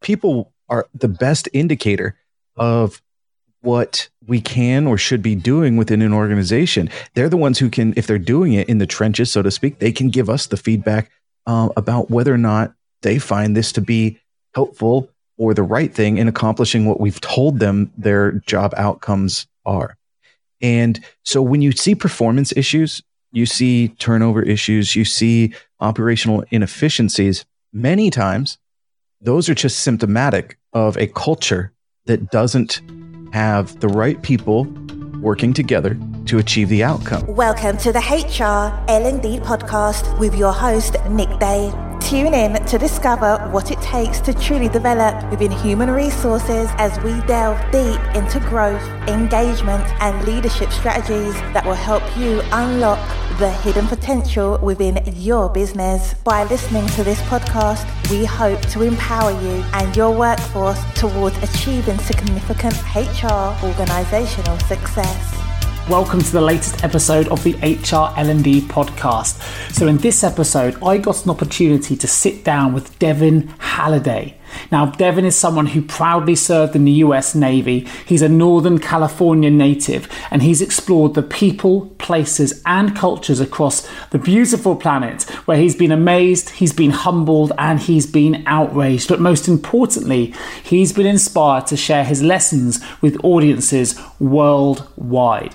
people are the best indicator of what we can or should be doing within an organization. They're the ones who can, if they're doing it in the trenches, so to speak, they can give us the feedback uh, about whether or not they find this to be helpful or the right thing in accomplishing what we've told them their job outcomes are. And so when you see performance issues, you see turnover issues, you see operational inefficiencies, many times those are just symptomatic of a culture that doesn't have the right people working together to achieve the outcome. Welcome to the HR L&D podcast with your host Nick Day. Tune in to discover what it takes to truly develop within human resources as we delve deep into growth, engagement, and leadership strategies that will help you unlock the hidden potential within your business. By listening to this podcast, we hope to empower you and your workforce towards achieving significant HR organizational success. Welcome to the latest episode of the HR L&D podcast. So in this episode, I got an opportunity to sit down with Devin Halliday. Now, Devin is someone who proudly served in the US Navy. He's a Northern California native and he's explored the people, places, and cultures across the beautiful planet where he's been amazed, he's been humbled, and he's been outraged. But most importantly, he's been inspired to share his lessons with audiences worldwide.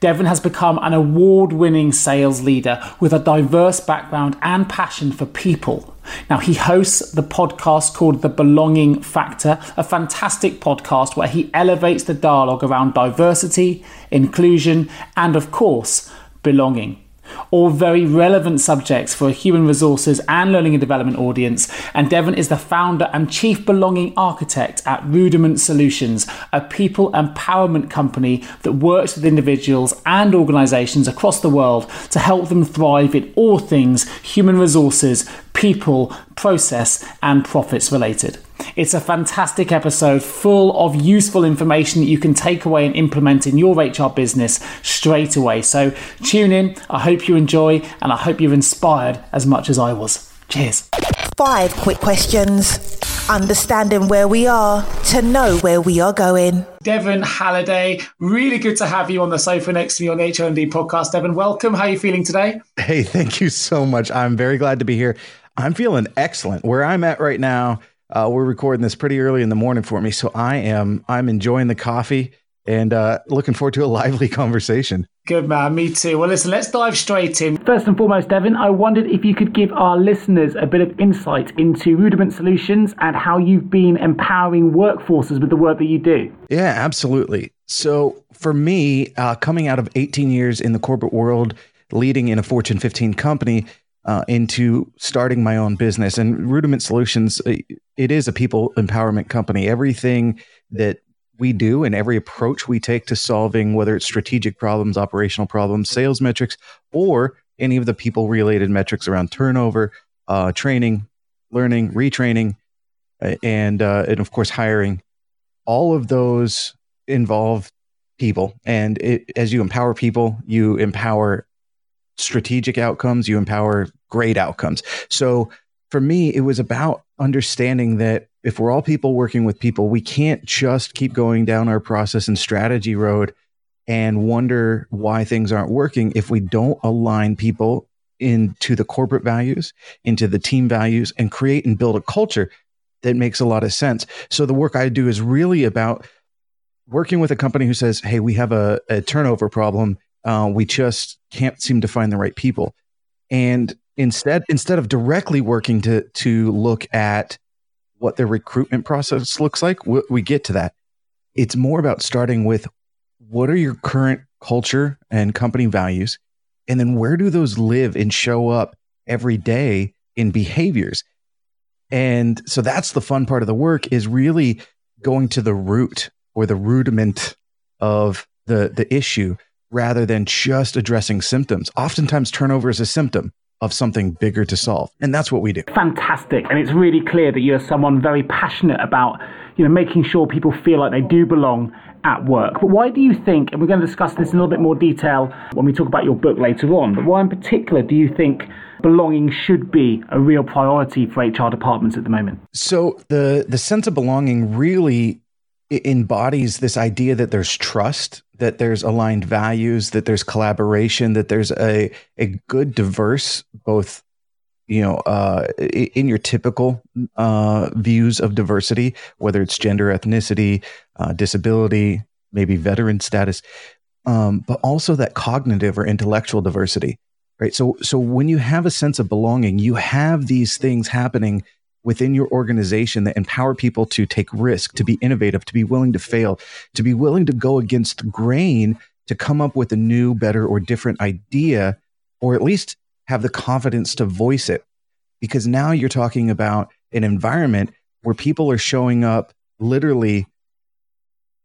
Devin has become an award winning sales leader with a diverse background and passion for people. Now, he hosts the podcast called The Belonging Factor, a fantastic podcast where he elevates the dialogue around diversity, inclusion, and of course, belonging all very relevant subjects for a human resources and learning and development audience. And Devin is the founder and chief belonging architect at Rudiment Solutions, a people empowerment company that works with individuals and organizations across the world to help them thrive in all things human resources, people, process, and profits related. It's a fantastic episode full of useful information that you can take away and implement in your HR business straight away. So tune in. I hope you enjoy and I hope you're inspired as much as I was. Cheers. Five quick questions. Understanding where we are to know where we are going. Devin Halliday, really good to have you on the sofa next to me on the HRD podcast. Devin, welcome. How are you feeling today? Hey, thank you so much. I'm very glad to be here. I'm feeling excellent. Where I'm at right now, uh, we're recording this pretty early in the morning for me, so I am I'm enjoying the coffee and uh, looking forward to a lively conversation. Good man, me too. Well, listen, let's dive straight in. First and foremost, Devin, I wondered if you could give our listeners a bit of insight into Rudiment Solutions and how you've been empowering workforces with the work that you do. Yeah, absolutely. So, for me, uh, coming out of 18 years in the corporate world, leading in a Fortune 15 company, uh, into starting my own business. And Rudiment Solutions, uh, it is a people empowerment company. Everything that we do and every approach we take to solving, whether it's strategic problems, operational problems, sales metrics, or any of the people related metrics around turnover, uh, training, learning, retraining, and, uh, and of course, hiring, all of those involve people. And it, as you empower people, you empower strategic outcomes, you empower great outcomes. So for me, it was about understanding that if we're all people working with people, we can't just keep going down our process and strategy road and wonder why things aren't working if we don't align people into the corporate values, into the team values, and create and build a culture that makes a lot of sense. So the work I do is really about working with a company who says, Hey, we have a, a turnover problem uh, we just can't seem to find the right people. And instead, instead of directly working to to look at what the recruitment process looks like, we, we get to that. It's more about starting with what are your current culture and company values, and then where do those live and show up every day in behaviors. And so that's the fun part of the work is really going to the root or the rudiment of the the issue rather than just addressing symptoms. Oftentimes, turnover is a symptom of something bigger to solve. And that's what we do. Fantastic. And it's really clear that you're someone very passionate about, you know, making sure people feel like they do belong at work. But why do you think, and we're going to discuss this in a little bit more detail when we talk about your book later on, but why in particular do you think belonging should be a real priority for HR departments at the moment? So the the sense of belonging really embodies this idea that there's trust, that there's aligned values, that there's collaboration, that there's a a good diverse both you know uh, in your typical uh, views of diversity, whether it's gender, ethnicity, uh, disability, maybe veteran status, um, but also that cognitive or intellectual diversity, right? So so when you have a sense of belonging, you have these things happening within your organization that empower people to take risk, to be innovative, to be willing to fail, to be willing to go against the grain, to come up with a new, better, or different idea, or at least have the confidence to voice it. Because now you're talking about an environment where people are showing up literally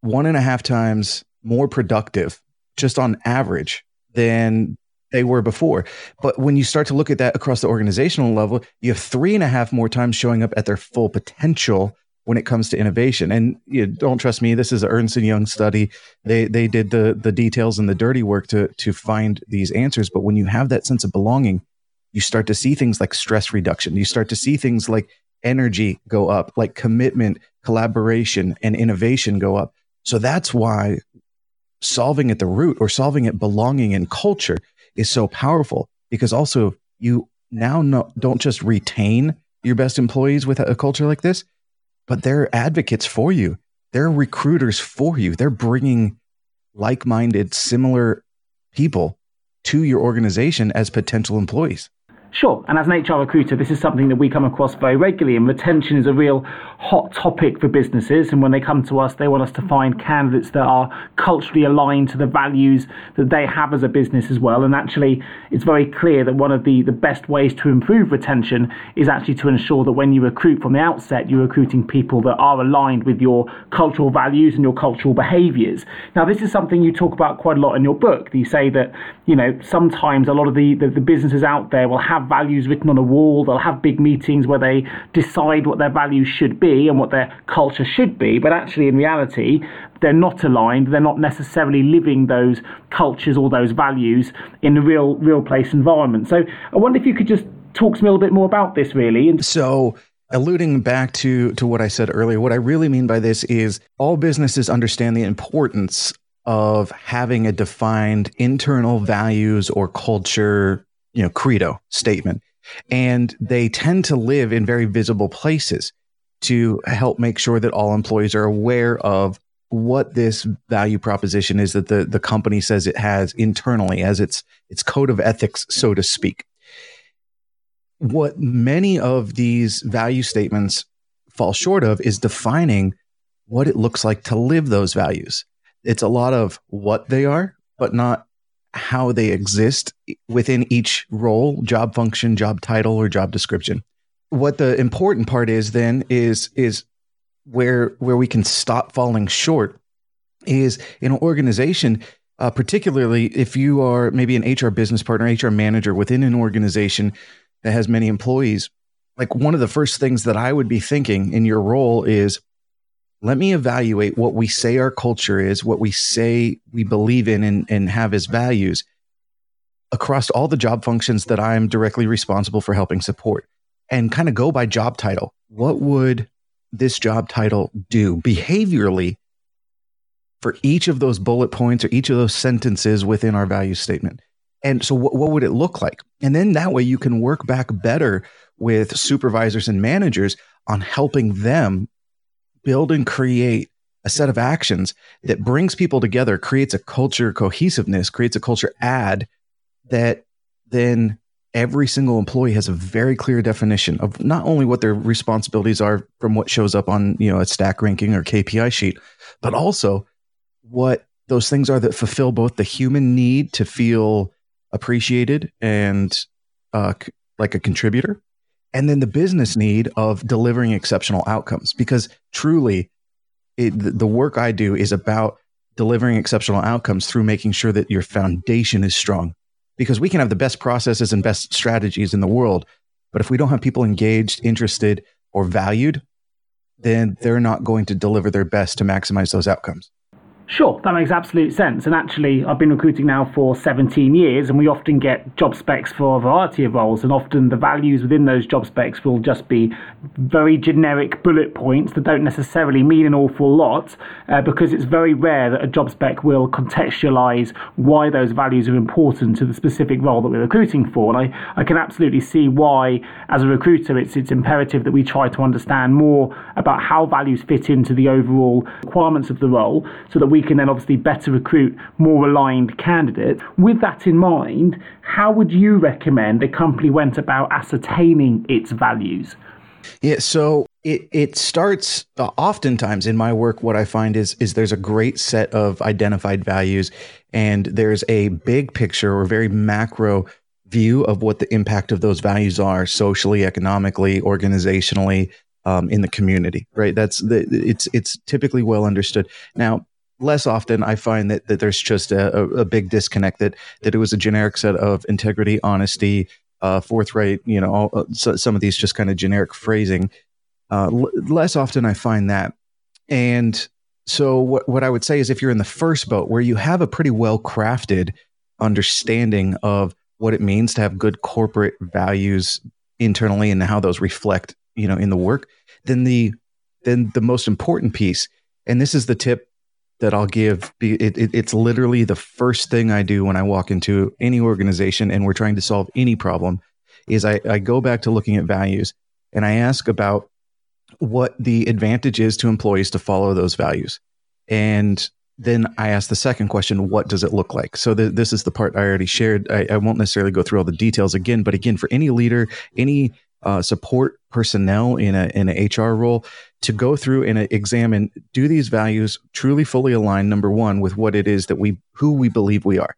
one and a half times more productive, just on average, than they were before. But when you start to look at that across the organizational level, you have three and a half more times showing up at their full potential when it comes to innovation. And you don't trust me. This is an Ernst and Young study. They they did the the details and the dirty work to to find these answers. But when you have that sense of belonging, you start to see things like stress reduction. You start to see things like energy go up, like commitment, collaboration, and innovation go up. So that's why solving at the root or solving at belonging and culture is so powerful because also you now no, don't just retain your best employees with a, a culture like this, but they're advocates for you. They're recruiters for you. They're bringing like minded, similar people to your organization as potential employees. Sure. And as an HR recruiter, this is something that we come across very regularly. And retention is a real hot topic for businesses. And when they come to us, they want us to find candidates that are culturally aligned to the values that they have as a business as well. And actually, it's very clear that one of the, the best ways to improve retention is actually to ensure that when you recruit from the outset, you're recruiting people that are aligned with your cultural values and your cultural behaviors. Now, this is something you talk about quite a lot in your book. You say that, you know, sometimes a lot of the, the, the businesses out there will have have values written on a wall. They'll have big meetings where they decide what their values should be and what their culture should be. But actually, in reality, they're not aligned. They're not necessarily living those cultures or those values in a real, real place environment. So I wonder if you could just talk to me a little bit more about this, really. So alluding back to to what I said earlier, what I really mean by this is all businesses understand the importance of having a defined internal values or culture you know credo statement. And they tend to live in very visible places to help make sure that all employees are aware of what this value proposition is that the, the company says it has internally as its its code of ethics so to speak. What many of these value statements fall short of is defining what it looks like to live those values. It's a lot of what they are but not how they exist within each role, job function, job title, or job description. What the important part is then is is where where we can stop falling short is in an organization, uh, particularly if you are maybe an HR business partner, HR manager within an organization that has many employees. Like one of the first things that I would be thinking in your role is let me evaluate what we say our culture is, what we say we believe in and, and have as values across all the job functions that I'm directly responsible for helping support and kind of go by job title. What would this job title do behaviorally for each of those bullet points or each of those sentences within our value statement? And so, what, what would it look like? And then that way you can work back better with supervisors and managers on helping them build and create a set of actions that brings people together, creates a culture cohesiveness, creates a culture add that then every single employee has a very clear definition of not only what their responsibilities are from what shows up on, you know, a stack ranking or KPI sheet, but also what those things are that fulfill both the human need to feel appreciated and uh, like a contributor and then the business need of delivering exceptional outcomes. Because truly it, the work i do is about delivering exceptional outcomes through making sure that your foundation is strong. Because we can have the best processes and best strategies in the world but if we don't have people engaged interested or valued then they're not going to deliver their best to maximize those outcomes Sure, that makes absolute sense. And actually, I've been recruiting now for 17 years, and we often get job specs for a variety of roles. And often the values within those job specs will just be very generic bullet points that don't necessarily mean an awful lot, uh, because it's very rare that a job spec will contextualize why those values are important to the specific role that we're recruiting for. And I, I can absolutely see why, as a recruiter, it's, it's imperative that we try to understand more about how values fit into the overall requirements of the role so that we we can then obviously better recruit more aligned candidates. With that in mind, how would you recommend a company went about ascertaining its values? Yeah, so it, it starts uh, oftentimes in my work. What I find is is there's a great set of identified values, and there's a big picture or very macro view of what the impact of those values are socially, economically, organizationally, um, in the community. Right. That's the it's it's typically well understood. Now, less often I find that, that there's just a, a, big disconnect that, that it was a generic set of integrity, honesty, uh, forthright, you know, all, uh, so, some of these just kind of generic phrasing. Uh, l- less often I find that. And so what, what I would say is if you're in the first boat where you have a pretty well crafted understanding of what it means to have good corporate values internally and how those reflect, you know, in the work, then the, then the most important piece, and this is the tip that I'll give. It, it, it's literally the first thing I do when I walk into any organization and we're trying to solve any problem. Is I, I go back to looking at values and I ask about what the advantage is to employees to follow those values. And then I ask the second question, what does it look like? So th- this is the part I already shared. I, I, won't necessarily go through all the details again, but again, for any leader, any uh, support personnel in a in an HR role to go through and examine do these values truly fully align number one with what it is that we who we believe we are,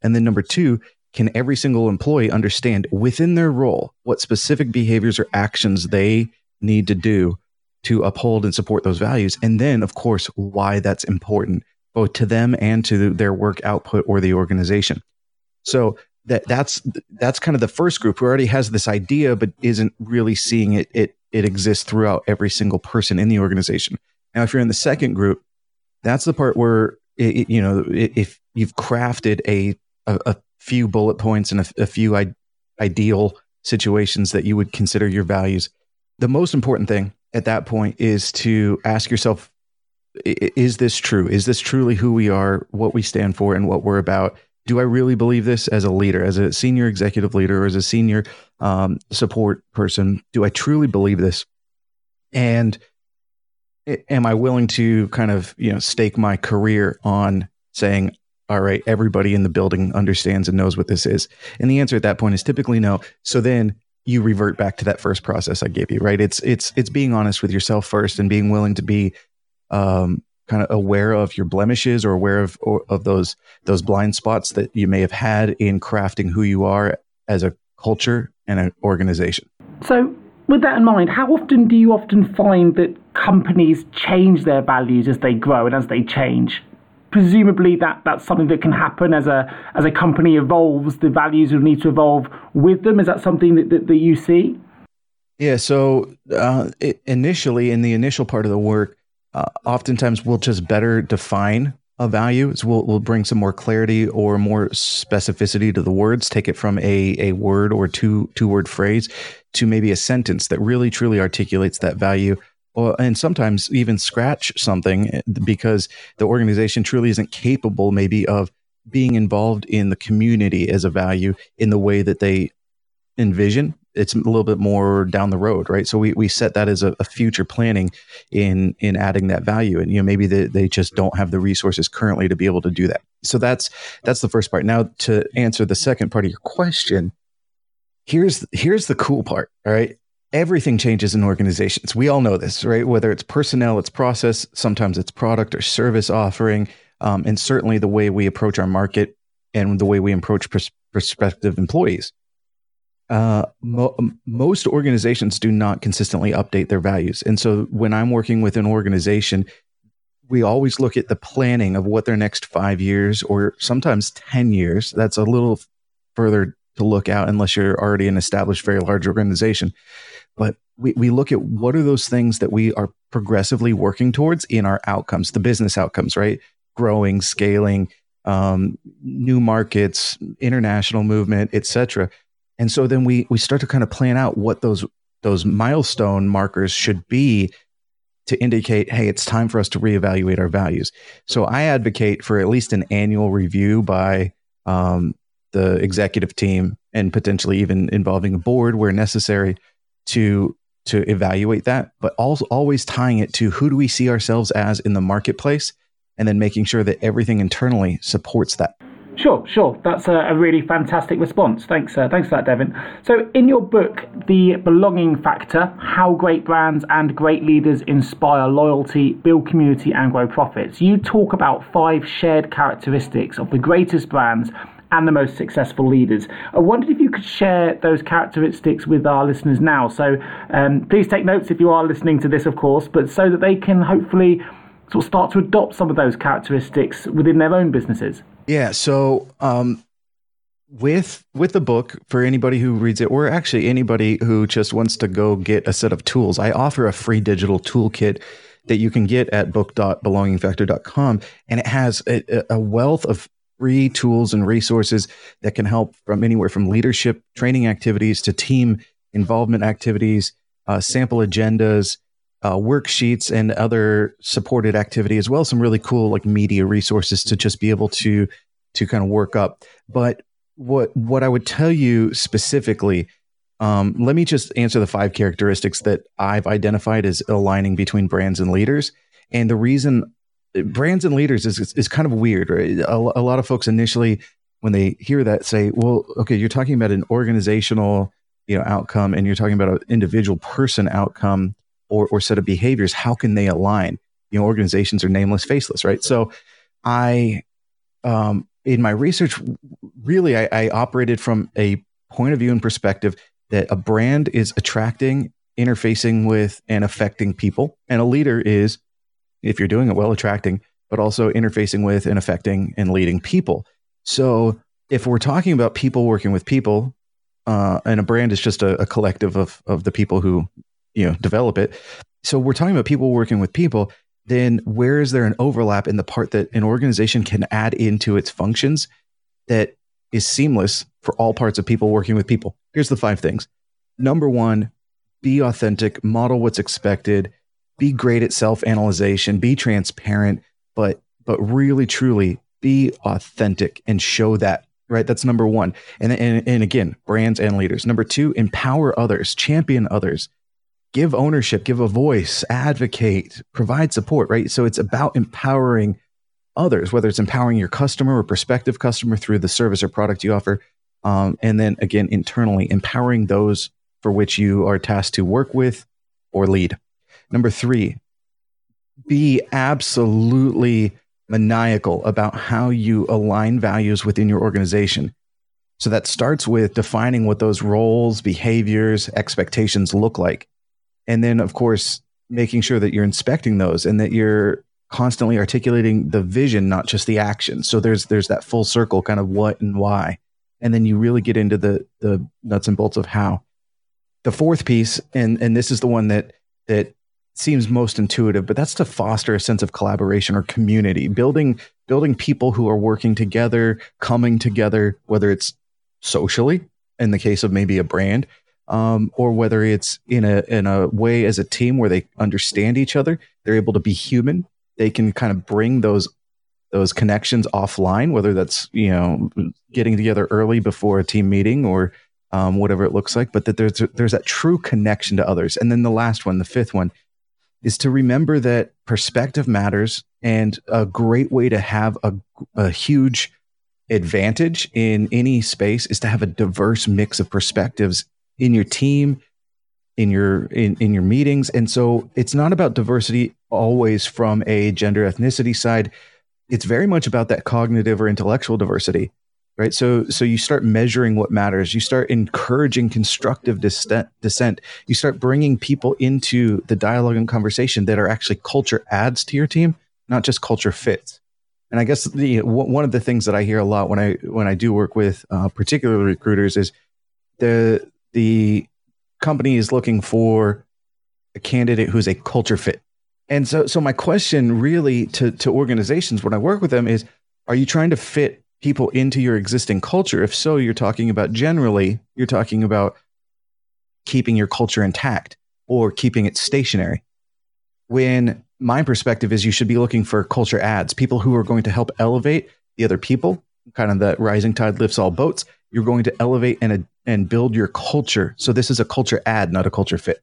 and then number two can every single employee understand within their role what specific behaviors or actions they need to do to uphold and support those values? And then of course why that's important both to them and to their work output or the organization. So that that's that's kind of the first group who already has this idea but isn't really seeing it it it exists throughout every single person in the organization. Now if you're in the second group that's the part where it, you know if you've crafted a a, a few bullet points and a, a few I- ideal situations that you would consider your values the most important thing at that point is to ask yourself is this true? Is this truly who we are what we stand for and what we're about do I really believe this as a leader, as a senior executive leader, or as a senior um, support person? Do I truly believe this? And am I willing to kind of you know stake my career on saying, all right, everybody in the building understands and knows what this is? And the answer at that point is typically no. So then you revert back to that first process I gave you, right? It's it's it's being honest with yourself first and being willing to be um, kind of aware of your blemishes or aware of or, of those those blind spots that you may have had in crafting who you are as a culture and an organization. So, with that in mind, how often do you often find that companies change their values as they grow and as they change? Presumably, that, that's something that can happen as a as a company evolves. The values will need to evolve with them. Is that something that, that, that you see? Yeah. So, uh, it, initially, in the initial part of the work, uh, oftentimes we'll just better define a value. So we'll, we'll bring some more clarity or more specificity to the words, take it from a, a word or two, two word phrase to maybe a sentence that really truly articulates that value. Or, and sometimes even scratch something eh, because the organization truly isn't capable maybe of being involved in the community as a value in the way that they envision it's a little bit more down the road, right? So we, we set that as a, a future planning in in adding that value, and you know maybe they, they just don't have the resources currently to be able to do that. So that's that's the first part. Now to answer the second part of your question, here's here's the cool part. All right, everything changes in organizations. We all know this, right? Whether it's personnel, it's process, sometimes it's product or service offering, um, and certainly the way we approach our market and the way we approach pers- prospective employees uh, mo- most organizations do not consistently update their values. And so when I'm working with an organization, we always look at the planning of what their next five years or sometimes 10 years. That's a little further to look out unless you're already an established, very large organization. But we, we look at what are those things that we are progressively working towards in our outcomes, the business outcomes, right? growing, scaling, um, new markets, international movement, etc. And so then we we start to kind of plan out what those those milestone markers should be to indicate, hey, it's time for us to reevaluate our values. So I advocate for at least an annual review by um, the executive team and potentially even involving a board where necessary to to evaluate that, but also always tying it to who do we see ourselves as in the marketplace, and then making sure that everything internally supports that. Sure, sure. That's a, a really fantastic response. Thanks, uh, thanks for that, Devin. So, in your book, The Belonging Factor How Great Brands and Great Leaders Inspire Loyalty, Build Community, and Grow Profits, you talk about five shared characteristics of the greatest brands and the most successful leaders. I wondered if you could share those characteristics with our listeners now. So, um, please take notes if you are listening to this, of course, but so that they can hopefully sort of start to adopt some of those characteristics within their own businesses. Yeah. So, um, with with the book for anybody who reads it, or actually anybody who just wants to go get a set of tools, I offer a free digital toolkit that you can get at book.belongingfactor.com, and it has a, a wealth of free tools and resources that can help from anywhere from leadership training activities to team involvement activities, uh, sample agendas, uh, worksheets and other supported activity as well. as Some really cool like media resources to just be able to to kind of work up. But what what I would tell you specifically, um, let me just answer the five characteristics that I've identified as aligning between brands and leaders. And the reason brands and leaders is is, is kind of weird, right? A, a lot of folks initially when they hear that say, "Well, okay, you're talking about an organizational." you know outcome and you're talking about an individual person outcome or, or set of behaviors, how can they align? You know, organizations are nameless, faceless, right? So I, um, in my research, really, I, I operated from a point of view and perspective that a brand is attracting, interfacing with, and affecting people. And a leader is, if you're doing it well, attracting, but also interfacing with and affecting and leading people. So if we're talking about people working with people, uh, and a brand is just a, a, collective of of the people who you know develop it. So we're talking about people working with people then where is there an overlap in the part that an organization can add into its functions that is seamless for all parts of people working with people? Here's the five things. Number one be authentic model what's expected be great at self analyzation be transparent but but really truly be authentic and show that right? That's number one. And, and and again brands and leaders. Number two empower others champion others give ownership, give a voice, advocate, provide support, right? So it's about empowering others, whether it's empowering your customer or prospective customer through the service or product you offer. Um, and then again, internally, empowering those for which you are tasked to work with or lead. Number three, be absolutely maniacal about how you align values within your organization. So that starts with defining what those roles, behaviors, expectations look like and then of course making sure that you're inspecting those and that you're constantly articulating the vision not just the action. So there's there's that full circle kind of what and why. And then you really get into the the nuts and bolts of how. The fourth piece and and this is the one that that seems most intuitive but that's to foster a sense of collaboration or community building building people who are working together coming together whether it's socially in the case of maybe a brand um, or whether it's in a in a way as a team where they understand each other, they're able to be human. They can kind of bring those those connections offline, whether that's you know getting together early before a team meeting or um, whatever it looks like. But that there's there's that true connection to others. And then the last one, the fifth one, is to remember that perspective matters, and a great way to have a, a huge advantage in any space is to have a diverse mix of perspectives in your team, in your in, in your meetings. And so it's not about diversity always from a gender ethnicity side. It's very much about that cognitive or intellectual diversity. Right. So so you start measuring what matters. You start encouraging constructive dissent, dissent. You start bringing people into the dialogue and conversation that are actually culture adds to your team, not just culture fits. And I guess the one of the things that I hear a lot when I when I do work with uh, particular recruiters is the the company is looking for a candidate who's a culture fit. And so, so my question really to, to organizations when I work with them is, are you trying to fit people into your existing culture? If so, you're talking about generally, you're talking about keeping your culture intact or keeping it stationary. When my perspective is you should be looking for culture adds, people who are going to help elevate the other people, kind of that rising tide lifts all boats. You're going to elevate and, and build your culture. So this is a culture add, not a culture fit.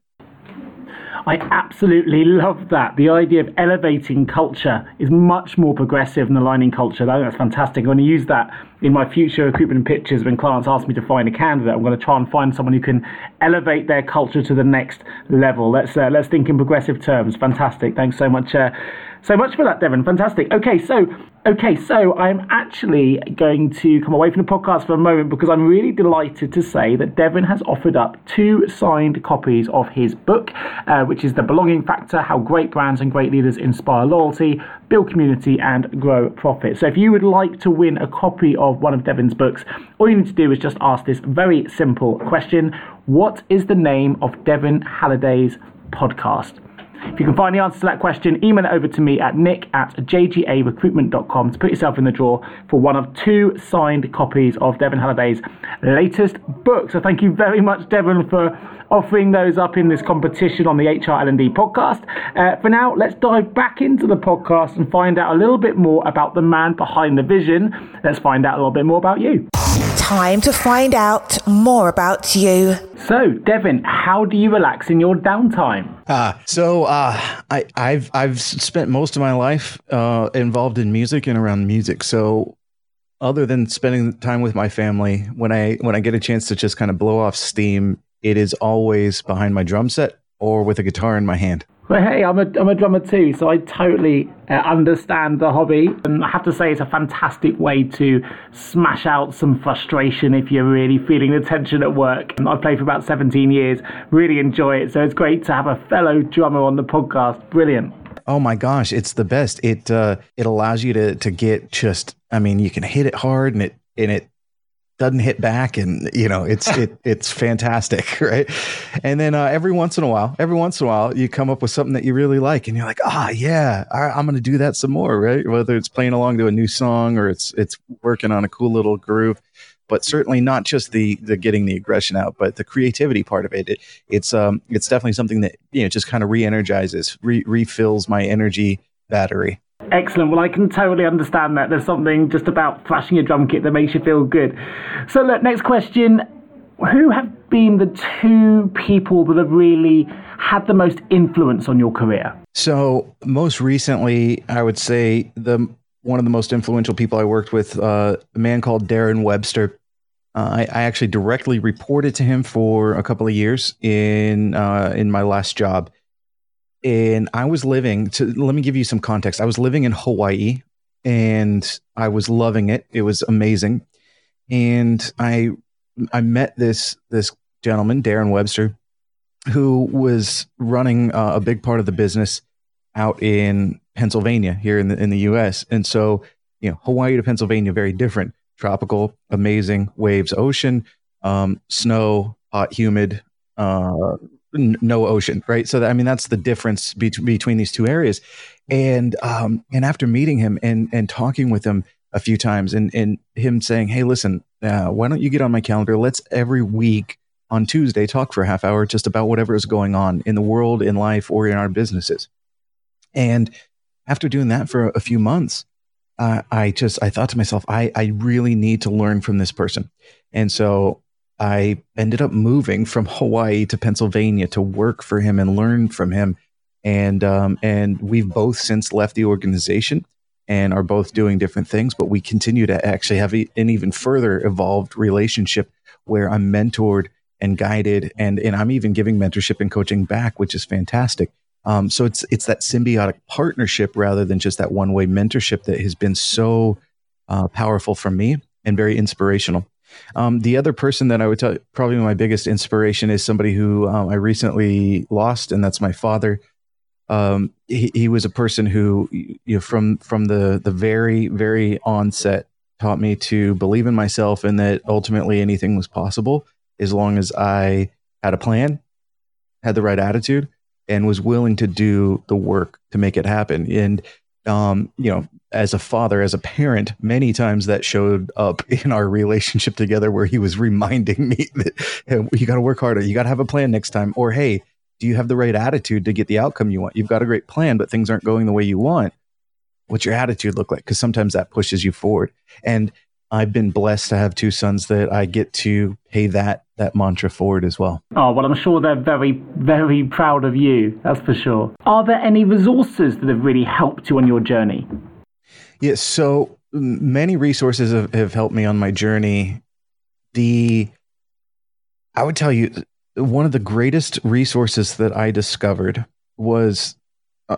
I absolutely love that. The idea of elevating culture is much more progressive than aligning culture. I think that's fantastic. I'm going to use that in my future recruitment pitches when clients ask me to find a candidate. I'm going to try and find someone who can elevate their culture to the next level. Let's uh, let's think in progressive terms. Fantastic. Thanks so much. Uh, so much for that, Devin. Fantastic. Okay, so Okay, so I'm actually going to come away from the podcast for a moment because I'm really delighted to say that Devin has offered up two signed copies of his book, uh, which is The Belonging Factor How Great Brands and Great Leaders Inspire Loyalty, Build Community, and Grow Profit. So if you would like to win a copy of one of Devin's books, all you need to do is just ask this very simple question What is the name of Devin Halliday's podcast? If you can find the answer to that question, email it over to me at nick at jgarecruitment.com to put yourself in the draw for one of two signed copies of Devin Halliday's latest book. So thank you very much, Devin, for offering those up in this competition on the HR L&D podcast. Uh, for now, let's dive back into the podcast and find out a little bit more about the man behind the vision. Let's find out a little bit more about you. Time to find out more about you. So, Devin, how do you relax in your downtime? Uh, so uh, I, have I've spent most of my life uh, involved in music and around music. So other than spending time with my family, when I when I get a chance to just kind of blow off steam, it is always behind my drum set or with a guitar in my hand. Well, hey, I'm a, I'm a drummer too, so I totally uh, understand the hobby. And I have to say, it's a fantastic way to smash out some frustration if you're really feeling the tension at work. And I've played for about 17 years, really enjoy it. So it's great to have a fellow drummer on the podcast. Brilliant. Oh my gosh, it's the best. It uh, it allows you to to get just. I mean, you can hit it hard, and it and it doesn't hit back and you know it's it it's fantastic right? And then uh, every once in a while every once in a while you come up with something that you really like and you're like ah yeah i'm going to do that some more right? Whether it's playing along to a new song or it's it's working on a cool little groove. But certainly not just the the getting the aggression out but the creativity part of it, it it's um it's definitely something that you know just kind of re-energizes re- refills my energy battery Excellent. Well, I can totally understand that. There's something just about thrashing a drum kit that makes you feel good. So, look, next question. Who have been the two people that have really had the most influence on your career? So, most recently, I would say the one of the most influential people I worked with, uh, a man called Darren Webster. Uh, I, I, actually directly reported to him for a couple of years in uh, in my last job and I was living to let me give you some context. I was living in Hawaii and I was loving it. It was amazing. And I I met this this gentleman, Darren Webster, who was running uh, a big part of the business out in Pennsylvania here in the in the US. And so, you know, Hawaii to Pennsylvania very different. Tropical, amazing waves, ocean, um, snow, hot, humid, uh, no ocean, right? So that, I mean, that's the difference be- between these two areas. And um, and after meeting him and and talking with him a few times, and and him saying, "Hey, listen, uh, why don't you get on my calendar? Let's every week on Tuesday talk for a half hour just about whatever is going on in the world, in life, or in our businesses." And after doing that for a few months, uh, I just I thought to myself, I I really need to learn from this person, and so I ended up moving from Hawaii to Pennsylvania to work for him and learn from him. And um, and we've both since left the organization and are both doing different things, but we continue to actually have an even further evolved relationship where I'm mentored and guided, and and I'm even giving mentorship and coaching back, which is fantastic. Um, so it's it's that symbiotic partnership rather than just that one way mentorship that has been so uh, powerful for me and very inspirational. Um, the other person that I would tell, probably my biggest inspiration is somebody who um, I recently lost, and that's my father. Um, he, he, was a person who, you know, from from the the very very onset, taught me to believe in myself and that ultimately anything was possible as long as I had a plan, had the right attitude, and was willing to do the work to make it happen. And um, you know, as a father, as a parent, many times that showed up in our relationship together where he was reminding me that hey, you got to work harder, you got to have a plan next time, or hey, do you have the right attitude to get the outcome you want? You've got a great plan, but things aren't going the way you want. What's your attitude look like? Because sometimes that pushes you forward. And I've been blessed to have two sons that I get to pay that that mantra forward as well. Oh well, I'm sure they're very very proud of you. That's for sure. Are there any resources that have really helped you on your journey? Yes. So many resources have, have helped me on my journey. The I would tell you one of the greatest resources that I discovered was uh,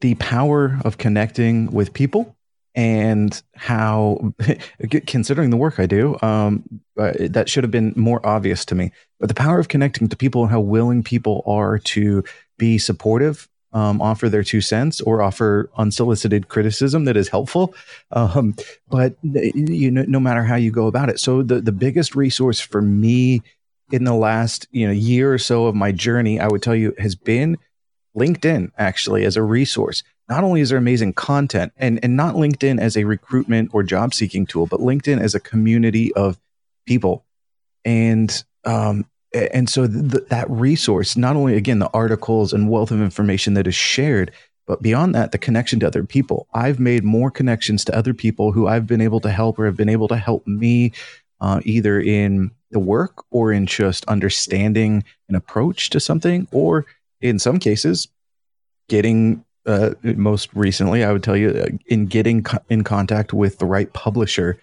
the power of connecting with people and how considering the work i do um, uh, that should have been more obvious to me but the power of connecting to people and how willing people are to be supportive um, offer their two cents or offer unsolicited criticism that is helpful. Um, but you know no matter how you go about it. So the, the biggest resource for me in the last you know year or so of my journey i would tell you has been linkedin actually as a resource. Not only is there amazing content and, and not LinkedIn as a recruitment or job seeking tool, but LinkedIn as a community of people. And, um, and so th- that resource, not only again, the articles and wealth of information that is shared, but beyond that, the connection to other people. I've made more connections to other people who I've been able to help or have been able to help me uh, either in the work or in just understanding an approach to something, or in some cases, getting uh, most recently, I would tell you, uh, in getting co- in contact with the right publisher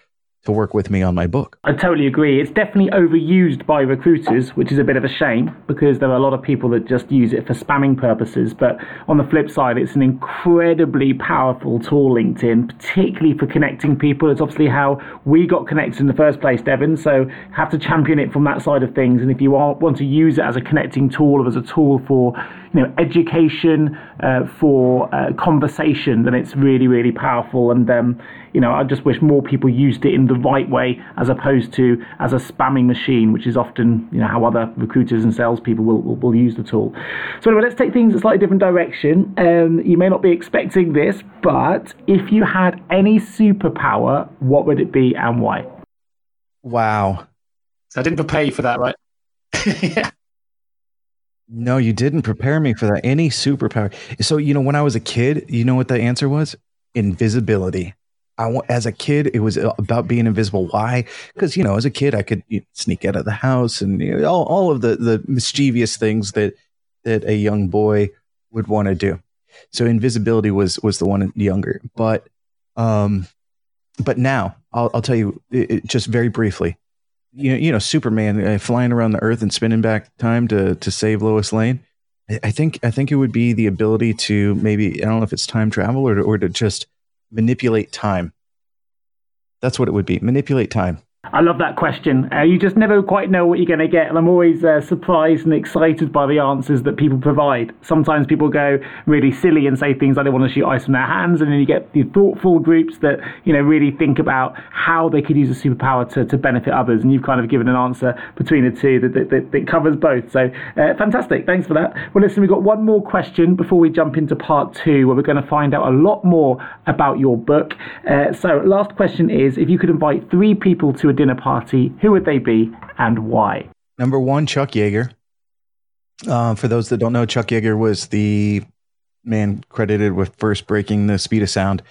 to work with me on my book. I totally agree. It's definitely overused by recruiters, which is a bit of a shame because there are a lot of people that just use it for spamming purposes. But on the flip side, it's an incredibly powerful tool, LinkedIn, particularly for connecting people. It's obviously how we got connected in the first place, Devin. So have to champion it from that side of things. And if you want to use it as a connecting tool or as a tool for you know education uh, for uh, conversation, then it's really really powerful. And um, you know, I just wish more people used it in the right way as opposed to as a spamming machine, which is often you know how other recruiters and salespeople will, will, will use the tool. So anyway, let's take things a slightly different direction. Um, you may not be expecting this, but if you had any superpower, what would it be and why? Wow. So I didn't prepare you for that, right? yeah. No, you didn't prepare me for that. Any superpower. So, you know, when I was a kid, you know what the answer was? Invisibility. I as a kid, it was about being invisible. Why? Because, you know, as a kid, I could you know, sneak out of the house and you know, all, all of the, the mischievous things that, that a young boy would want to do. So invisibility was, was the one younger, but, um, but now I'll, I'll tell you it, it, just very briefly, you know, you know, Superman uh, flying around the Earth and spinning back time to to save Lois Lane. I think I think it would be the ability to maybe I don't know if it's time travel or or to just manipulate time. That's what it would be. Manipulate time. I love that question. Uh, you just never quite know what you're going to get, and I'm always uh, surprised and excited by the answers that people provide. Sometimes people go really silly and say things like they want to shoot ice from their hands, and then you get the thoughtful groups that you know really think about how they could use a superpower to, to benefit others. And you've kind of given an answer between the two that, that, that, that covers both. So uh, fantastic. Thanks for that. Well, listen, we've got one more question before we jump into part two, where we're going to find out a lot more about your book. Uh, so, last question is: if you could invite three people to a dinner party, who would they be and why? Number one, Chuck Yeager. Uh, for those that don't know, Chuck Yeager was the man credited with first breaking the speed of sound,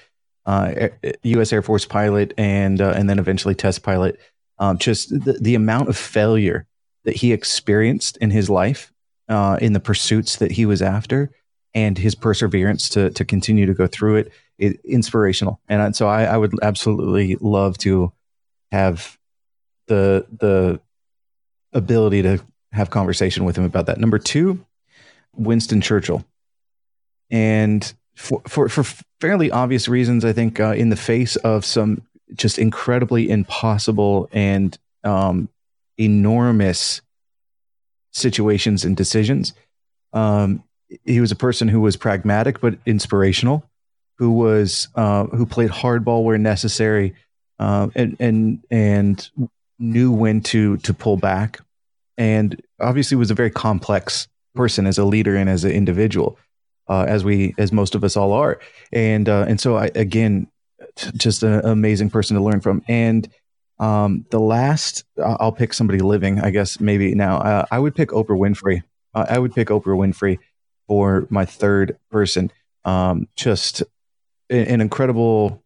uh, U.S. Air Force pilot, and uh, and then eventually test pilot. Um, just the, the amount of failure that he experienced in his life, uh, in the pursuits that he was after, and his perseverance to to continue to go through it, it inspirational. And so I, I would absolutely love to have the the ability to have conversation with him about that. Number two, Winston Churchill, and for for, for fairly obvious reasons, I think uh, in the face of some just incredibly impossible and um, enormous situations and decisions. Um, he was a person who was pragmatic but inspirational, who was uh, who played hardball where necessary, uh, and and and knew when to to pull back, and obviously was a very complex person, as a leader, and as an individual, uh, as we, as most of us all are. And uh, and so I again, just an amazing person to learn from. And um, the last, I'll pick somebody living, I guess maybe now. Uh, I would pick Oprah Winfrey. Uh, I would pick Oprah Winfrey for my third person. Um, just an incredible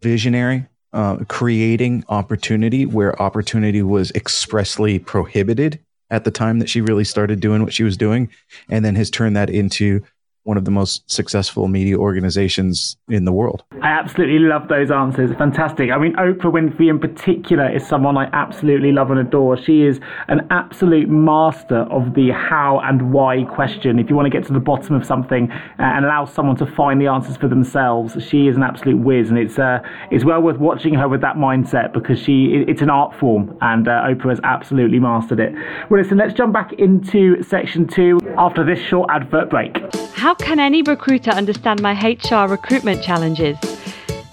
visionary, uh, creating opportunity where opportunity was expressly prohibited at the time that she really started doing what she was doing, and then has turned that into one of the most successful media organizations in the world. I absolutely love those answers. Fantastic. I mean, Oprah Winfrey in particular is someone I absolutely love and adore. She is an absolute master of the how and why question. If you want to get to the bottom of something uh, and allow someone to find the answers for themselves, she is an absolute whiz, and it's uh, it's well worth watching her with that mindset because she it's an art form, and uh, Oprah has absolutely mastered it. Well, listen, let's jump back into section two after this short advert break. How can any recruiter understand my HR recruitment challenges?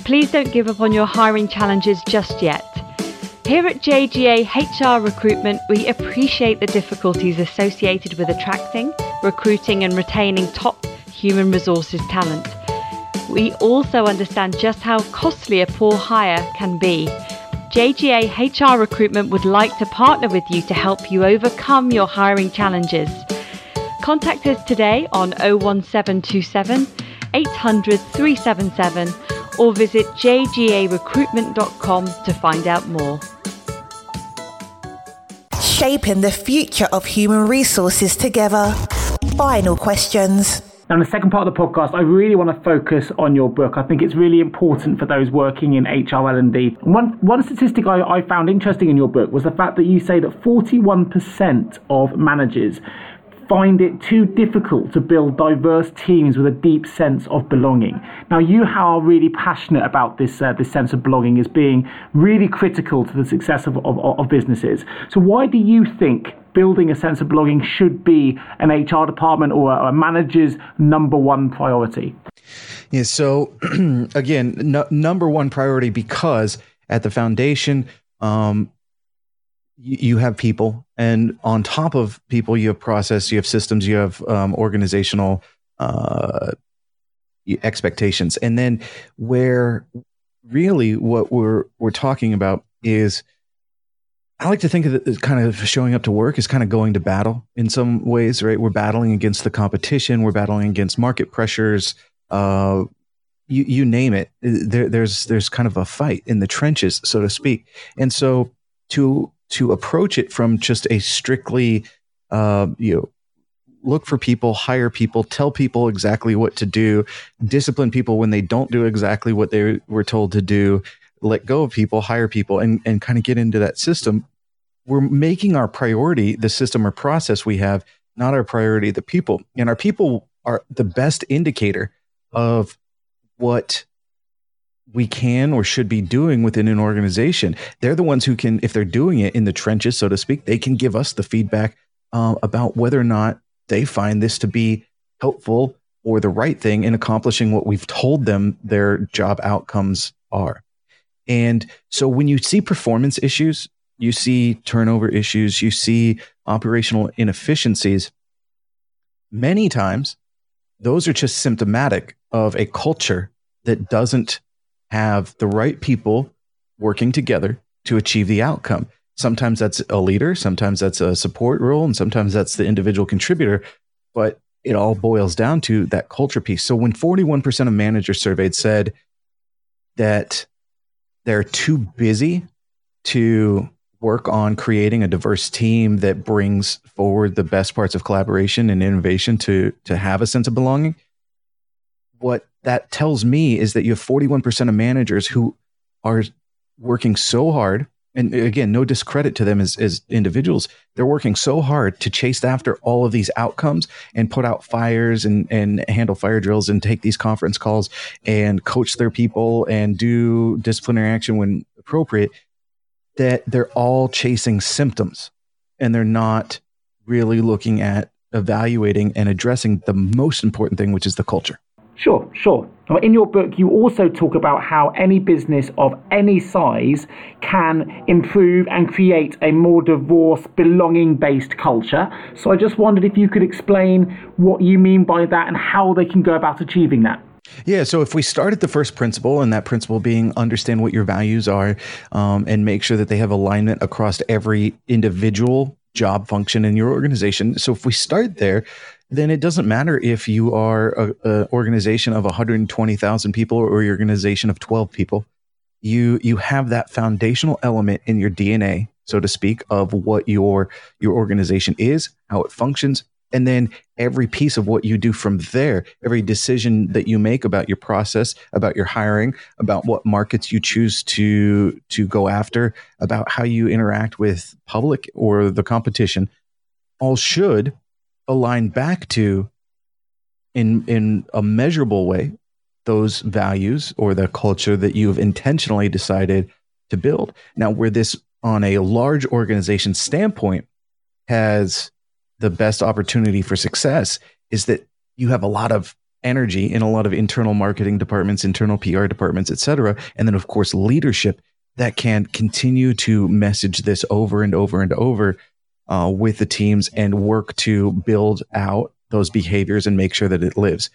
Please don't give up on your hiring challenges just yet. Here at JGA HR Recruitment, we appreciate the difficulties associated with attracting, recruiting, and retaining top human resources talent. We also understand just how costly a poor hire can be. JGA HR Recruitment would like to partner with you to help you overcome your hiring challenges. Contact us today on 01727 800 377 or visit jgarecruitment.com to find out more. Shaping the future of human resources together. Final questions. Now, in the second part of the podcast, I really want to focus on your book. I think it's really important for those working in HR L&D. One, one statistic I, I found interesting in your book was the fact that you say that 41% of managers find it too difficult to build diverse teams with a deep sense of belonging. Now, you are really passionate about this uh, this sense of belonging as being really critical to the success of, of, of businesses. So, why do you think building a sense of belonging should be an HR department or a manager's number one priority? Yeah. So, again, number one priority because at the foundation, um, you have people and on top of people you have process you have systems you have um, organizational uh, expectations and then where really what we're we're talking about is I like to think of it as kind of showing up to work is kind of going to battle in some ways, right? We're battling against the competition, we're battling against market pressures, uh, you you name it. There, there's there's kind of a fight in the trenches, so to speak. And so to to approach it from just a strictly, uh, you know, look for people, hire people, tell people exactly what to do, discipline people when they don't do exactly what they were told to do, let go of people, hire people, and, and kind of get into that system. We're making our priority the system or process we have, not our priority the people. And our people are the best indicator of what we can or should be doing within an organization. They're the ones who can, if they're doing it in the trenches, so to speak, they can give us the feedback uh, about whether or not they find this to be helpful or the right thing in accomplishing what we've told them their job outcomes are. And so when you see performance issues, you see turnover issues, you see operational inefficiencies, many times those are just symptomatic of a culture that doesn't have the right people working together to achieve the outcome. Sometimes that's a leader, sometimes that's a support role, and sometimes that's the individual contributor. But it all boils down to that culture piece. So when 41% of managers surveyed said that they're too busy to work on creating a diverse team that brings forward the best parts of collaboration and innovation to to have a sense of belonging what that tells me is that you have 41% of managers who are working so hard and again no discredit to them as, as individuals they're working so hard to chase after all of these outcomes and put out fires and, and handle fire drills and take these conference calls and coach their people and do disciplinary action when appropriate that they're all chasing symptoms and they're not really looking at evaluating and addressing the most important thing which is the culture Sure, sure. In your book, you also talk about how any business of any size can improve and create a more diverse, belonging based culture. So I just wondered if you could explain what you mean by that and how they can go about achieving that. Yeah, so if we start at the first principle, and that principle being understand what your values are um, and make sure that they have alignment across every individual job function in your organization. So if we start there, then it doesn't matter if you are an organization of 120,000 people or your organization of 12 people. You you have that foundational element in your DNA, so to speak, of what your your organization is, how it functions, and then every piece of what you do from there, every decision that you make about your process, about your hiring, about what markets you choose to to go after, about how you interact with public or the competition, all should align back to in in a measurable way those values or the culture that you've intentionally decided to build. Now, where this on a large organization standpoint has the best opportunity for success is that you have a lot of energy in a lot of internal marketing departments, internal PR departments, et cetera. And then, of course, leadership that can continue to message this over and over and over uh, with the teams and work to build out those behaviors and make sure that it lives.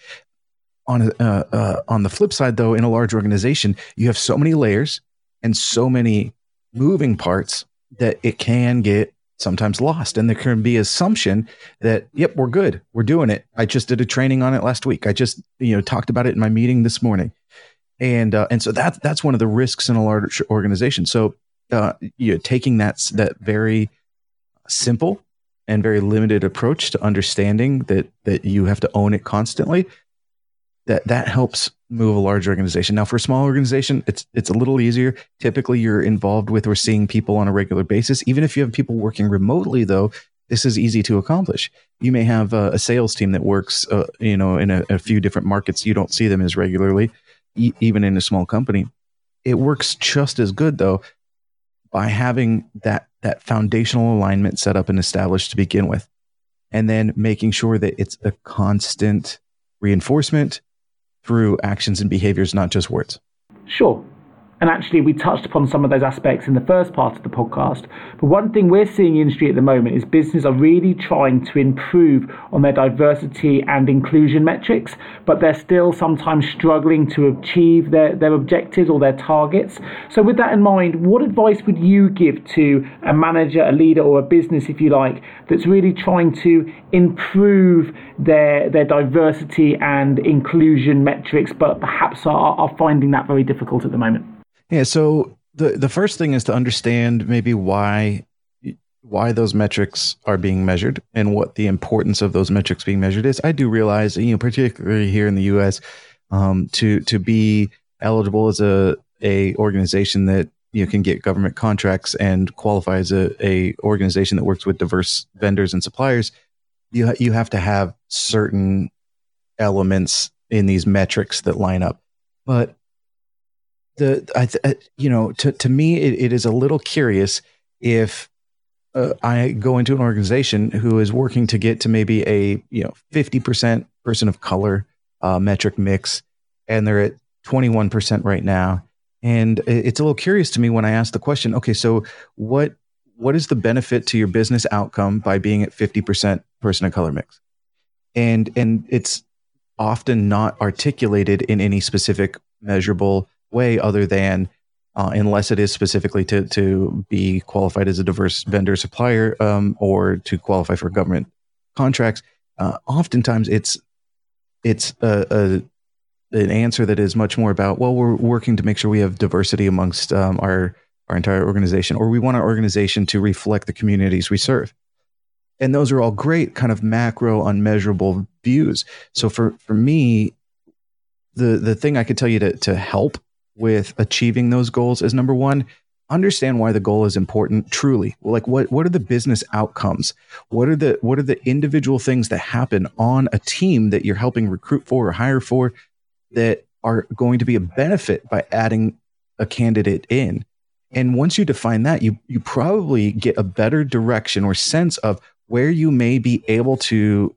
On uh, uh, on the flip side, though, in a large organization, you have so many layers and so many moving parts that it can get sometimes lost. And there can be assumption that yep we're good. We're doing it. I just did a training on it last week. I just you know talked about it in my meeting this morning. And uh, and so that that's one of the risks in a large organization. So uh, you know, taking that that very simple and very limited approach to understanding that that you have to own it constantly that that helps move a large organization. Now, for a small organization, it's it's a little easier. Typically, you're involved with or seeing people on a regular basis. Even if you have people working remotely, though, this is easy to accomplish. You may have a, a sales team that works, uh, you know, in a, a, few different markets. You don't see them as regularly, e- even in a small company. It works just as good, though, by having that that foundational alignment set up and established to begin with, and then making sure that it's a constant reinforcement through actions and behaviors, not just words. Sure. And actually, we touched upon some of those aspects in the first part of the podcast. But one thing we're seeing in the industry at the moment is businesses are really trying to improve on their diversity and inclusion metrics, but they're still sometimes struggling to achieve their, their objectives or their targets. So, with that in mind, what advice would you give to a manager, a leader, or a business, if you like, that's really trying to improve their, their diversity and inclusion metrics, but perhaps are, are finding that very difficult at the moment? Yeah. So the the first thing is to understand maybe why why those metrics are being measured and what the importance of those metrics being measured is. I do realize, you know, particularly here in the U.S., um, to to be eligible as a a organization that you can get government contracts and qualify as a, a organization that works with diverse vendors and suppliers, you ha- you have to have certain elements in these metrics that line up. But the I th- you know to to me it, it is a little curious if uh, I go into an organization who is working to get to maybe a you know fifty percent person of color uh, metric mix, and they're at twenty one percent right now, and it's a little curious to me when I ask the question. Okay, so what what is the benefit to your business outcome by being at fifty percent person of color mix? And and it's often not articulated in any specific measurable way other than uh, unless it is specifically to to be qualified as a diverse vendor supplier um, or to qualify for government contracts. Uh, oftentimes, it's it's a, a, an answer that is much more about well, we're working to make sure we have diversity amongst um, our our entire organization, or we want our organization to reflect the communities we serve. And those are all great, kind of macro, unmeasurable views. So for for me, the the thing I could tell you to to help with achieving those goals is number one, understand why the goal is important truly. Like what what are the business outcomes? What are the what are the individual things that happen on a team that you're helping recruit for or hire for that are going to be a benefit by adding a candidate in? And once you define that you you probably get a better direction or sense of where you may be able to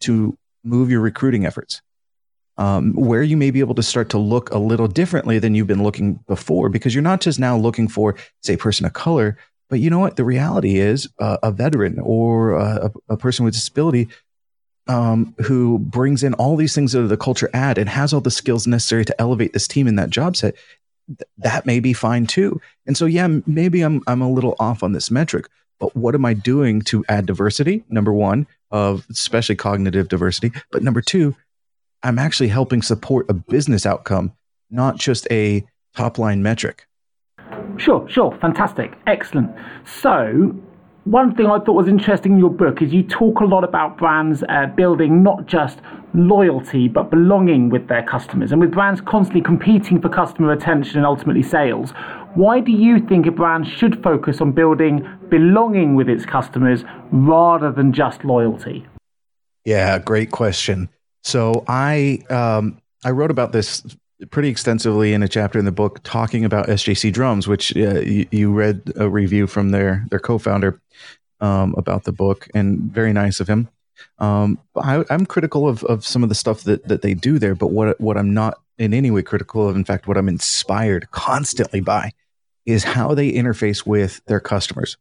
to move your recruiting efforts um, where you may be able to start to look a little differently than you've been looking before because you're not just now looking for, say, person of color, but you know what? The reality is uh, a veteran or a, a person with disability um, who brings in all these things that the culture add and has all the skills necessary to elevate this team in that job set, th- that may be fine too. And so, yeah, maybe I'm I'm a little off on this metric, but what am I doing to add diversity? Number one, of especially cognitive diversity, but number two, I'm actually helping support a business outcome, not just a top line metric. Sure, sure, fantastic, excellent. So, one thing I thought was interesting in your book is you talk a lot about brands uh, building not just loyalty but belonging with their customers. And with brands constantly competing for customer attention and ultimately sales, why do you think a brand should focus on building belonging with its customers rather than just loyalty? Yeah, great question. So I um, I wrote about this pretty extensively in a chapter in the book talking about SJC Drums, which uh, you, you, read a review from their their co-founder um, about the book, and very nice of him. Um, I, am critical of, of some of the stuff that, that they do there, but what what I'm not in any way critical of, in fact, what I'm inspired constantly by, is how they interface with their customers.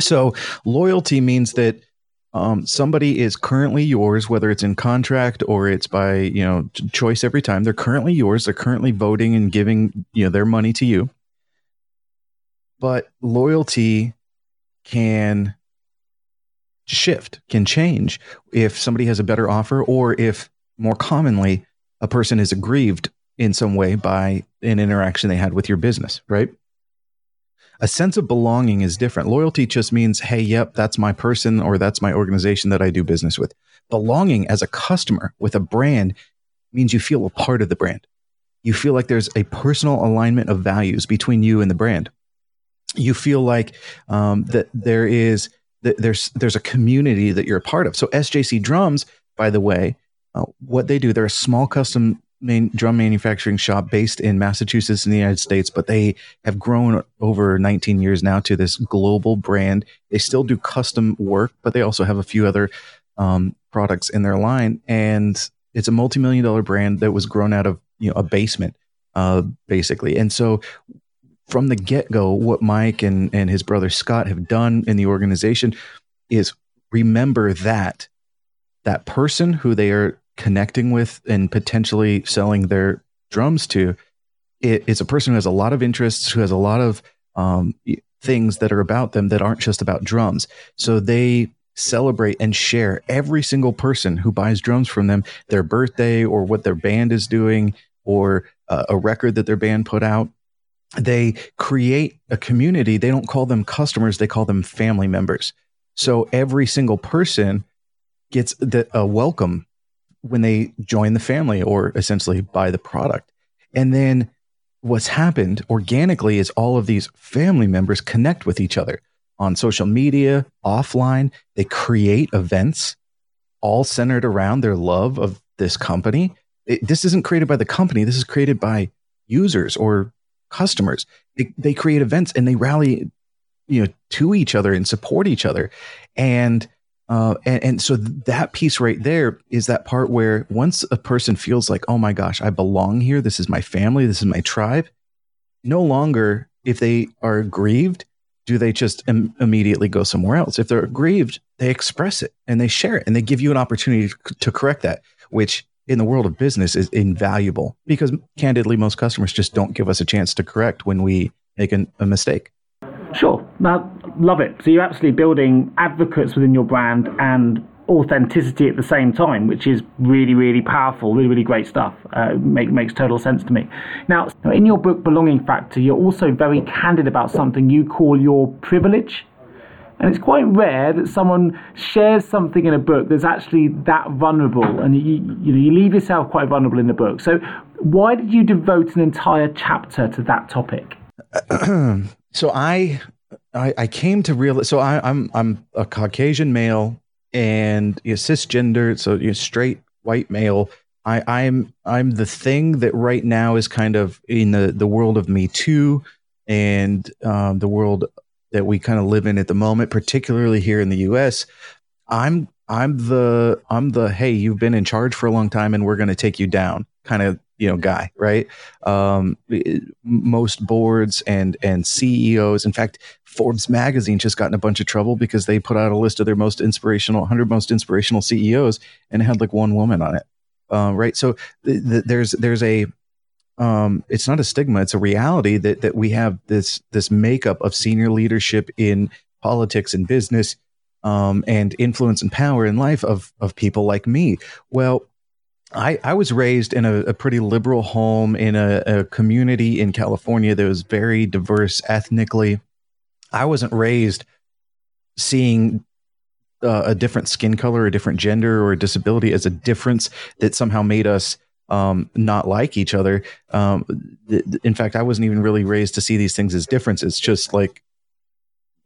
So loyalty means that um, somebody is currently yours, whether it's in contract or it's by you know choice every time. They're currently yours. They're currently voting and giving you know their money to you. But loyalty can shift, can change if somebody has a better offer, or if more commonly a person is aggrieved in some way by an interaction they had with your business, right? A sense of belonging is different. Loyalty just means, hey, yep, that's my person or that's my organization that I do business with. Belonging as a customer with a brand means you feel a part of the brand. You feel like there's a personal alignment of values between you and the brand. You feel like um, that there is that there's there's a community that you're a part of. So SJC Drums, by the way, uh, what they do, they're a small custom main drum manufacturing shop based in Massachusetts in the United States, but they have grown over 19 years now to this global brand. They still do custom work, but they also have a few other um, products in their line, and it's a multi-million dollar brand that was grown out of you know a basement, uh, basically. And so from the get-go, what Mike and and his brother Scott have done in the organization is remember that that person who they are connecting with and potentially selling their drums to it is a person who has a lot of interests, who has a lot of um, things that are about them that aren't just about drums. So they celebrate and share every single person who buys drums from them, their birthday or what their band is doing or uh, a record that their band put out. They create a community. They don't call them customers, they call them family members. So every single person gets the, a welcome when they join the family or essentially buy the product. And then what's happened organically is all of these family members connect with each other on social media, offline. They create events all centered around their love of this company. It, this isn't created by the company, this is created by users or customers. They, they create events and they rally you know to each other and support each other and uh, and, and so that piece right there is that part where once a person feels like, oh my gosh, I belong here. This is my family. This is my tribe. No longer, if they are grieved, do they just Im- immediately go somewhere else? If they're grieved, they express it and they share it and they give you an opportunity to, correct that, which in the world of business is invaluable because candidly, most customers just don't give us a chance to correct when we make an, a mistake. Sure. Now, love it. So you're absolutely building advocates within your brand and authenticity at the same time, which is really, really powerful, really, really great stuff. Uh, make, makes total sense to me. Now, in your book, Belonging Factor, you're also very candid about something you call your privilege. And it's quite rare that someone shares something in a book that's actually that vulnerable, and you, you know you leave yourself quite vulnerable in the book. So, why did you devote an entire chapter to that topic? so I, I, I came to realize. So I, I'm I'm a Caucasian male and you know, cisgender, so you know, straight white male. I, I'm I'm the thing that right now is kind of in the the world of Me Too and um, the world that we kind of live in at the moment, particularly here in the U.S. I'm I'm the I'm the hey, you've been in charge for a long time and we're going to take you down kind of you know guy, right? Um, most boards and and CEOs, in fact, Forbes magazine just got in a bunch of trouble because they put out a list of their most inspirational 100 most inspirational CEOs and had like one woman on it, uh, right? So th- th- there's there's a um, it's not a stigma; it's a reality that that we have this this makeup of senior leadership in politics and business um, and influence and power in life of of people like me. Well, I, I was raised in a, a pretty liberal home in a, a, community in California that was very diverse ethnically. I wasn't raised seeing uh, a different skin color, a different gender, or a disability as a difference that somehow made us um, not like each other. Um, th- in fact, I wasn't even really raised to see these things as differences, just like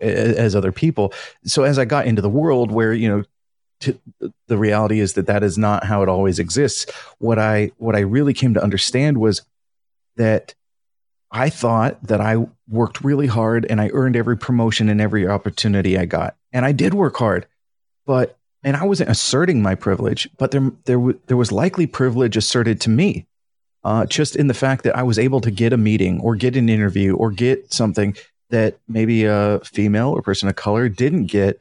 as other people. So as I got into the world where, you know, to, the reality is that that is not how it always exists. What I, what I really came to understand was that I thought that I worked really hard and I earned every promotion and every opportunity I got. And I did work hard, but, and I wasn't asserting my privilege, but there, there, w- there was likely privilege asserted to me. Uh, just in the fact that I was able to get a meeting or get an interview or get something that maybe a female or person of color didn't get.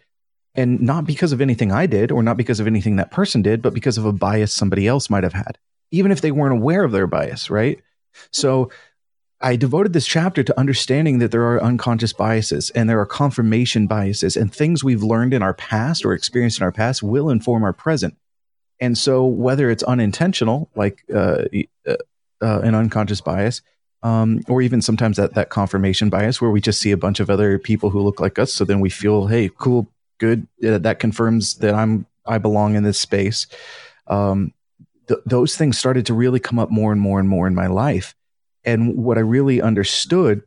And not because of anything I did or not because of anything that person did, but because of a bias somebody else might have had, even if they weren't aware of their bias, right? So I devoted this chapter to understanding that there are unconscious biases and there are confirmation biases and things we've learned in our past or experienced in our past will inform our present. And so, whether it's unintentional, like uh, uh, uh, an unconscious bias, um, or even sometimes that that confirmation bias where we just see a bunch of other people who look like us, so then we feel, hey, cool, good, that confirms that I'm I belong in this space. Um, th- those things started to really come up more and more and more in my life, and what I really understood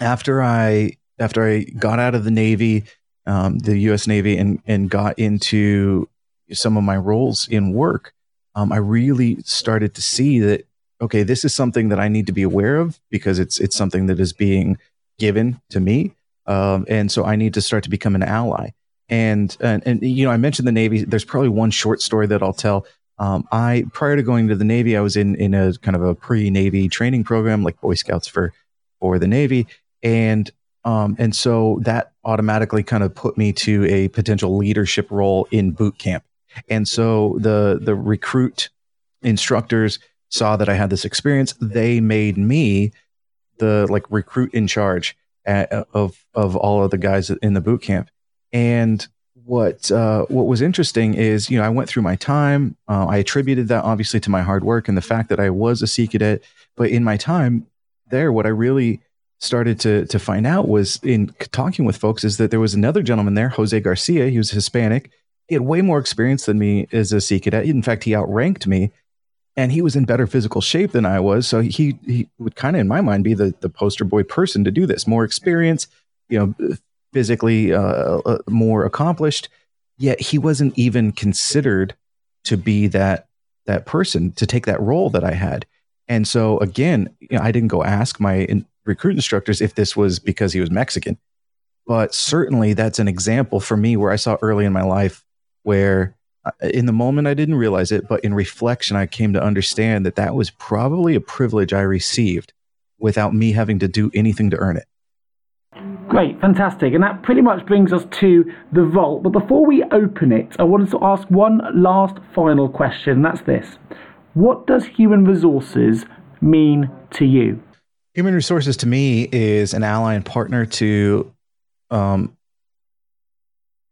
after I after I got out of the Navy, um, the U.S. Navy, and and got into some of my roles in work, um, I really started to see that okay, this is something that I need to be aware of because it's it's something that is being given to me, um, and so I need to start to become an ally. And, and and you know, I mentioned the Navy. There's probably one short story that I'll tell. Um, I prior to going to the Navy, I was in in a kind of a pre-Navy training program, like Boy Scouts for for the Navy, and um, and so that automatically kind of put me to a potential leadership role in boot camp. And so the the recruit instructors saw that I had this experience, they made me the like recruit in charge at, of of all of the guys in the boot camp. And what uh, what was interesting is, you know, I went through my time. Uh, I attributed that obviously to my hard work and the fact that I was a Sea Cadet. But in my time there, what I really started to to find out was in talking with folks is that there was another gentleman there, Jose Garcia. He was Hispanic. He had way more experience than me as a Sea Cadet. In fact, he outranked me and he was in better physical shape than I was. So he he would kind of, in my mind, be the the poster boy person to do this. More experience, you know, physically uh, uh, more accomplished. Yet he wasn't even considered to be that that person to take that role that I had. And so again, you know, I didn't go ask my in, recruit instructors if this was because he was Mexican, but certainly that's an example for me where I saw early in my life where in the moment I didn't realize it, but in reflection, I came to understand that that was probably a privilege I received without me having to do anything to earn it. Great, fantastic. And that pretty much brings us to the vault. But before we open it, I wanted to ask one last final question. That's this What does human resources mean to you? Human resources to me is an ally and partner to um,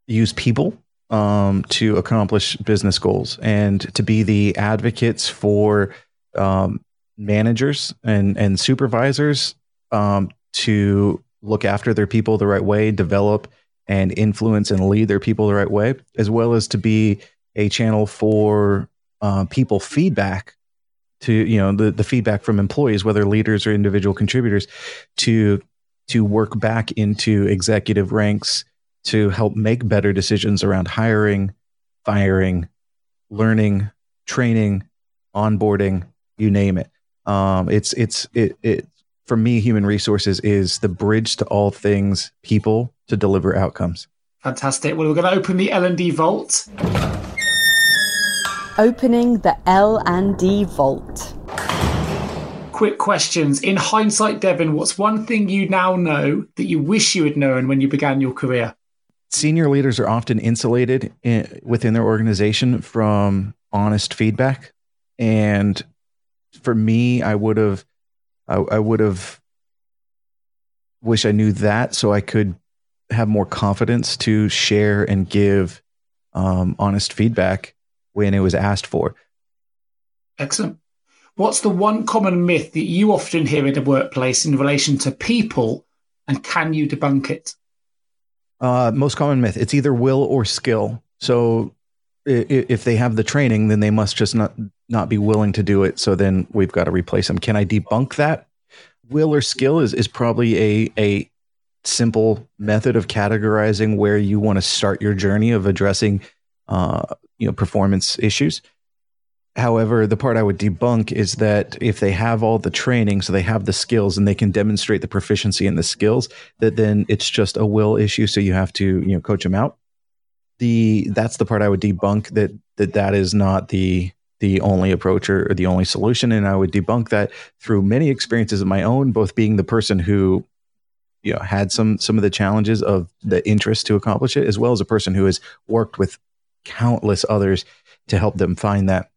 use people um, to accomplish business goals and to be the advocates for um, managers and and supervisors um, to look after their people the right way, develop and influence and lead their people the right way, as well as to be a channel for uh, people feedback to you know the the feedback from employees, whether leaders or individual contributors, to to work back into executive ranks to help make better decisions around hiring, firing, learning, training, onboarding, you name it. Um, it's it's it it for me, human resources is the bridge to all things people to deliver outcomes. Fantastic. Well, we're going to open the L&D vault. Opening the L&D vault. Quick questions. In hindsight, Devin, what's one thing you now know that you wish you had known when you began your career? Senior leaders are often insulated in, within their organization from honest feedback. And for me, I would have, I, I would have wish I knew that so I could have more confidence to share and give um, honest feedback when it was asked for. Excellent. What's the one common myth that you often hear in the workplace in relation to people, and can you debunk it? Uh, most common myth: it's either will or skill. So if they have the training, then they must just not not be willing to do it. So then we've got to replace them. Can I debunk that? Will or skill is is probably a a simple method of categorizing where you want to start your journey of addressing uh, you know performance issues. However, the part I would debunk is that if they have all the training, so they have the skills and they can demonstrate the proficiency in the skills, that then it's just a will issue. So you have to, you know, coach them out. The that's the part I would debunk that that that is not the the only approach or, or the only solution. And I would debunk that through many experiences of my own, both being the person who you know had some some of the challenges of the interest to accomplish it as well as a person who has worked with countless others to help them find that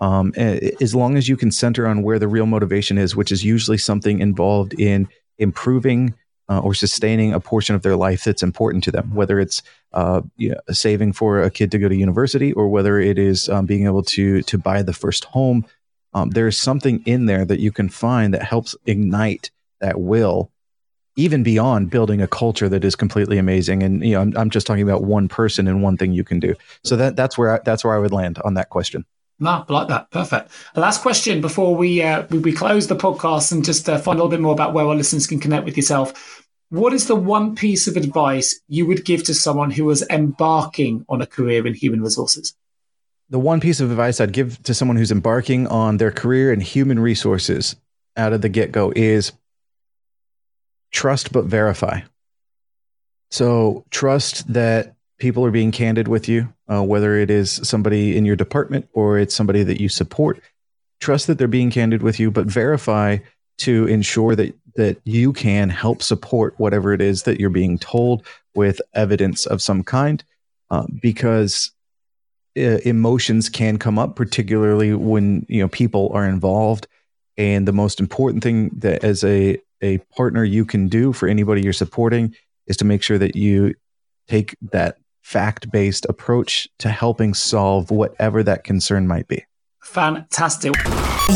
um, as long as you can center on where the real motivation is which is usually something involved in improving uh, or sustaining a portion of their life that's important to them whether it's uh, you know, saving for a kid to go to university or whether it is um, being able to to buy the first home um, there's something in there that you can find that helps ignite that will even beyond building a culture that is completely amazing. And you know, I'm, I'm just talking about one person and one thing you can do. So that that's where I, that's where I would land on that question. No, I like that. Perfect. Last question before we uh, we, we, close the podcast and just uh, find a little bit more about where our listeners can connect with yourself. What is the one piece of advice you would give to someone who was embarking on a career in human resources? The one piece of advice I'd give to someone who's embarking on their career in human resources out of the get go is trust but verify. So trust that people are being candid with you, uh, whether it is somebody in your department or it's somebody that you support. Trust that they're being candid with you, but verify to ensure that that you can help support whatever it is that you're being told with evidence of some kind, uh, because uh, emotions can come up, particularly when you know people are involved. And the most important thing that as a a partner you can do for anybody you're supporting is to make sure that you take that fact based approach to helping solve whatever that concern might be. Fantastic.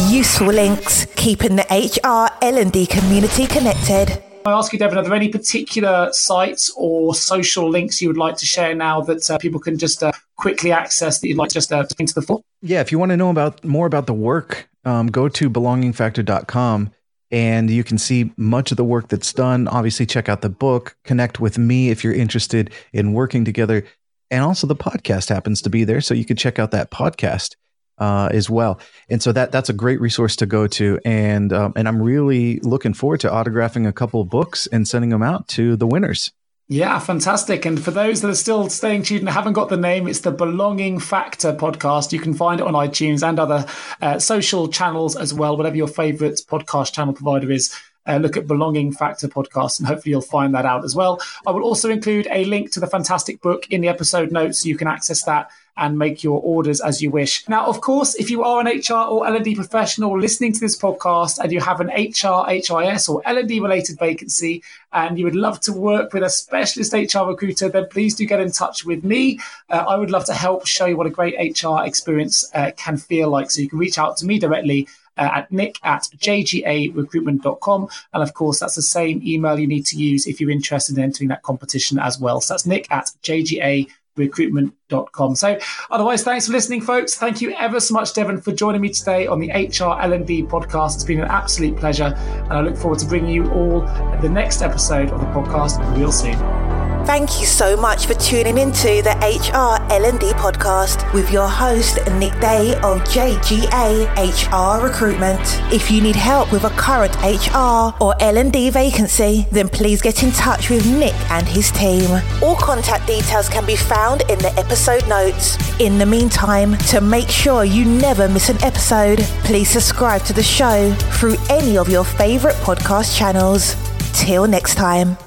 Useful links, keeping the HR L&D community connected. I ask you, Devin, are there any particular sites or social links you would like to share now that uh, people can just uh, quickly access that you'd like just uh, to into the fore? Yeah, if you want to know about more about the work, um, go to belongingfactor.com and you can see much of the work that's done. Obviously, check out the book, connect with me if you're interested in working together. And also, the podcast happens to be there, so you can check out that podcast uh, as well. And so that that's a great resource to go to. And um, and I'm really looking forward to autographing a couple books and sending them out to the winners. Yeah, fantastic. And for those that are still staying tuned and haven't got the name, it's the Belonging Factor podcast. You can find it on iTunes and other uh, social channels as well, whatever your favorite podcast channel provider is. Uh, look at Belonging Factor podcast, and hopefully you'll find that out as well. I will also include a link to the fantastic book in the episode notes so you can access that and make your orders as you wish. Now, of course, if you are an HR or L&D professional listening to this podcast and you have an HR, HIS or L&D related vacancy and you would love to work with a specialist HR recruiter, then please do get in touch with me. Uh, I would love to help show you what a great HR experience uh, can feel like. So you can reach out to me directly uh, at nick at jgarecruitment.com. And of course, that's the same email you need to use if you're interested in entering that competition as well. So that's nick at jga recruitment.com. So otherwise, thanks for listening, folks. Thank you ever so much, Devin, for joining me today on the HR L&D podcast. It's been an absolute pleasure. And I look forward to bringing you all the next episode of the podcast real soon. Thank you so much for tuning into the HR L&D podcast with your host Nick Day of JGA HR Recruitment. If you need help with a current HR or L&D vacancy, then please get in touch with Nick and his team. All contact details can be found in the episode notes. In the meantime, to make sure you never miss an episode, please subscribe to the show through any of your favorite podcast channels. Till next time.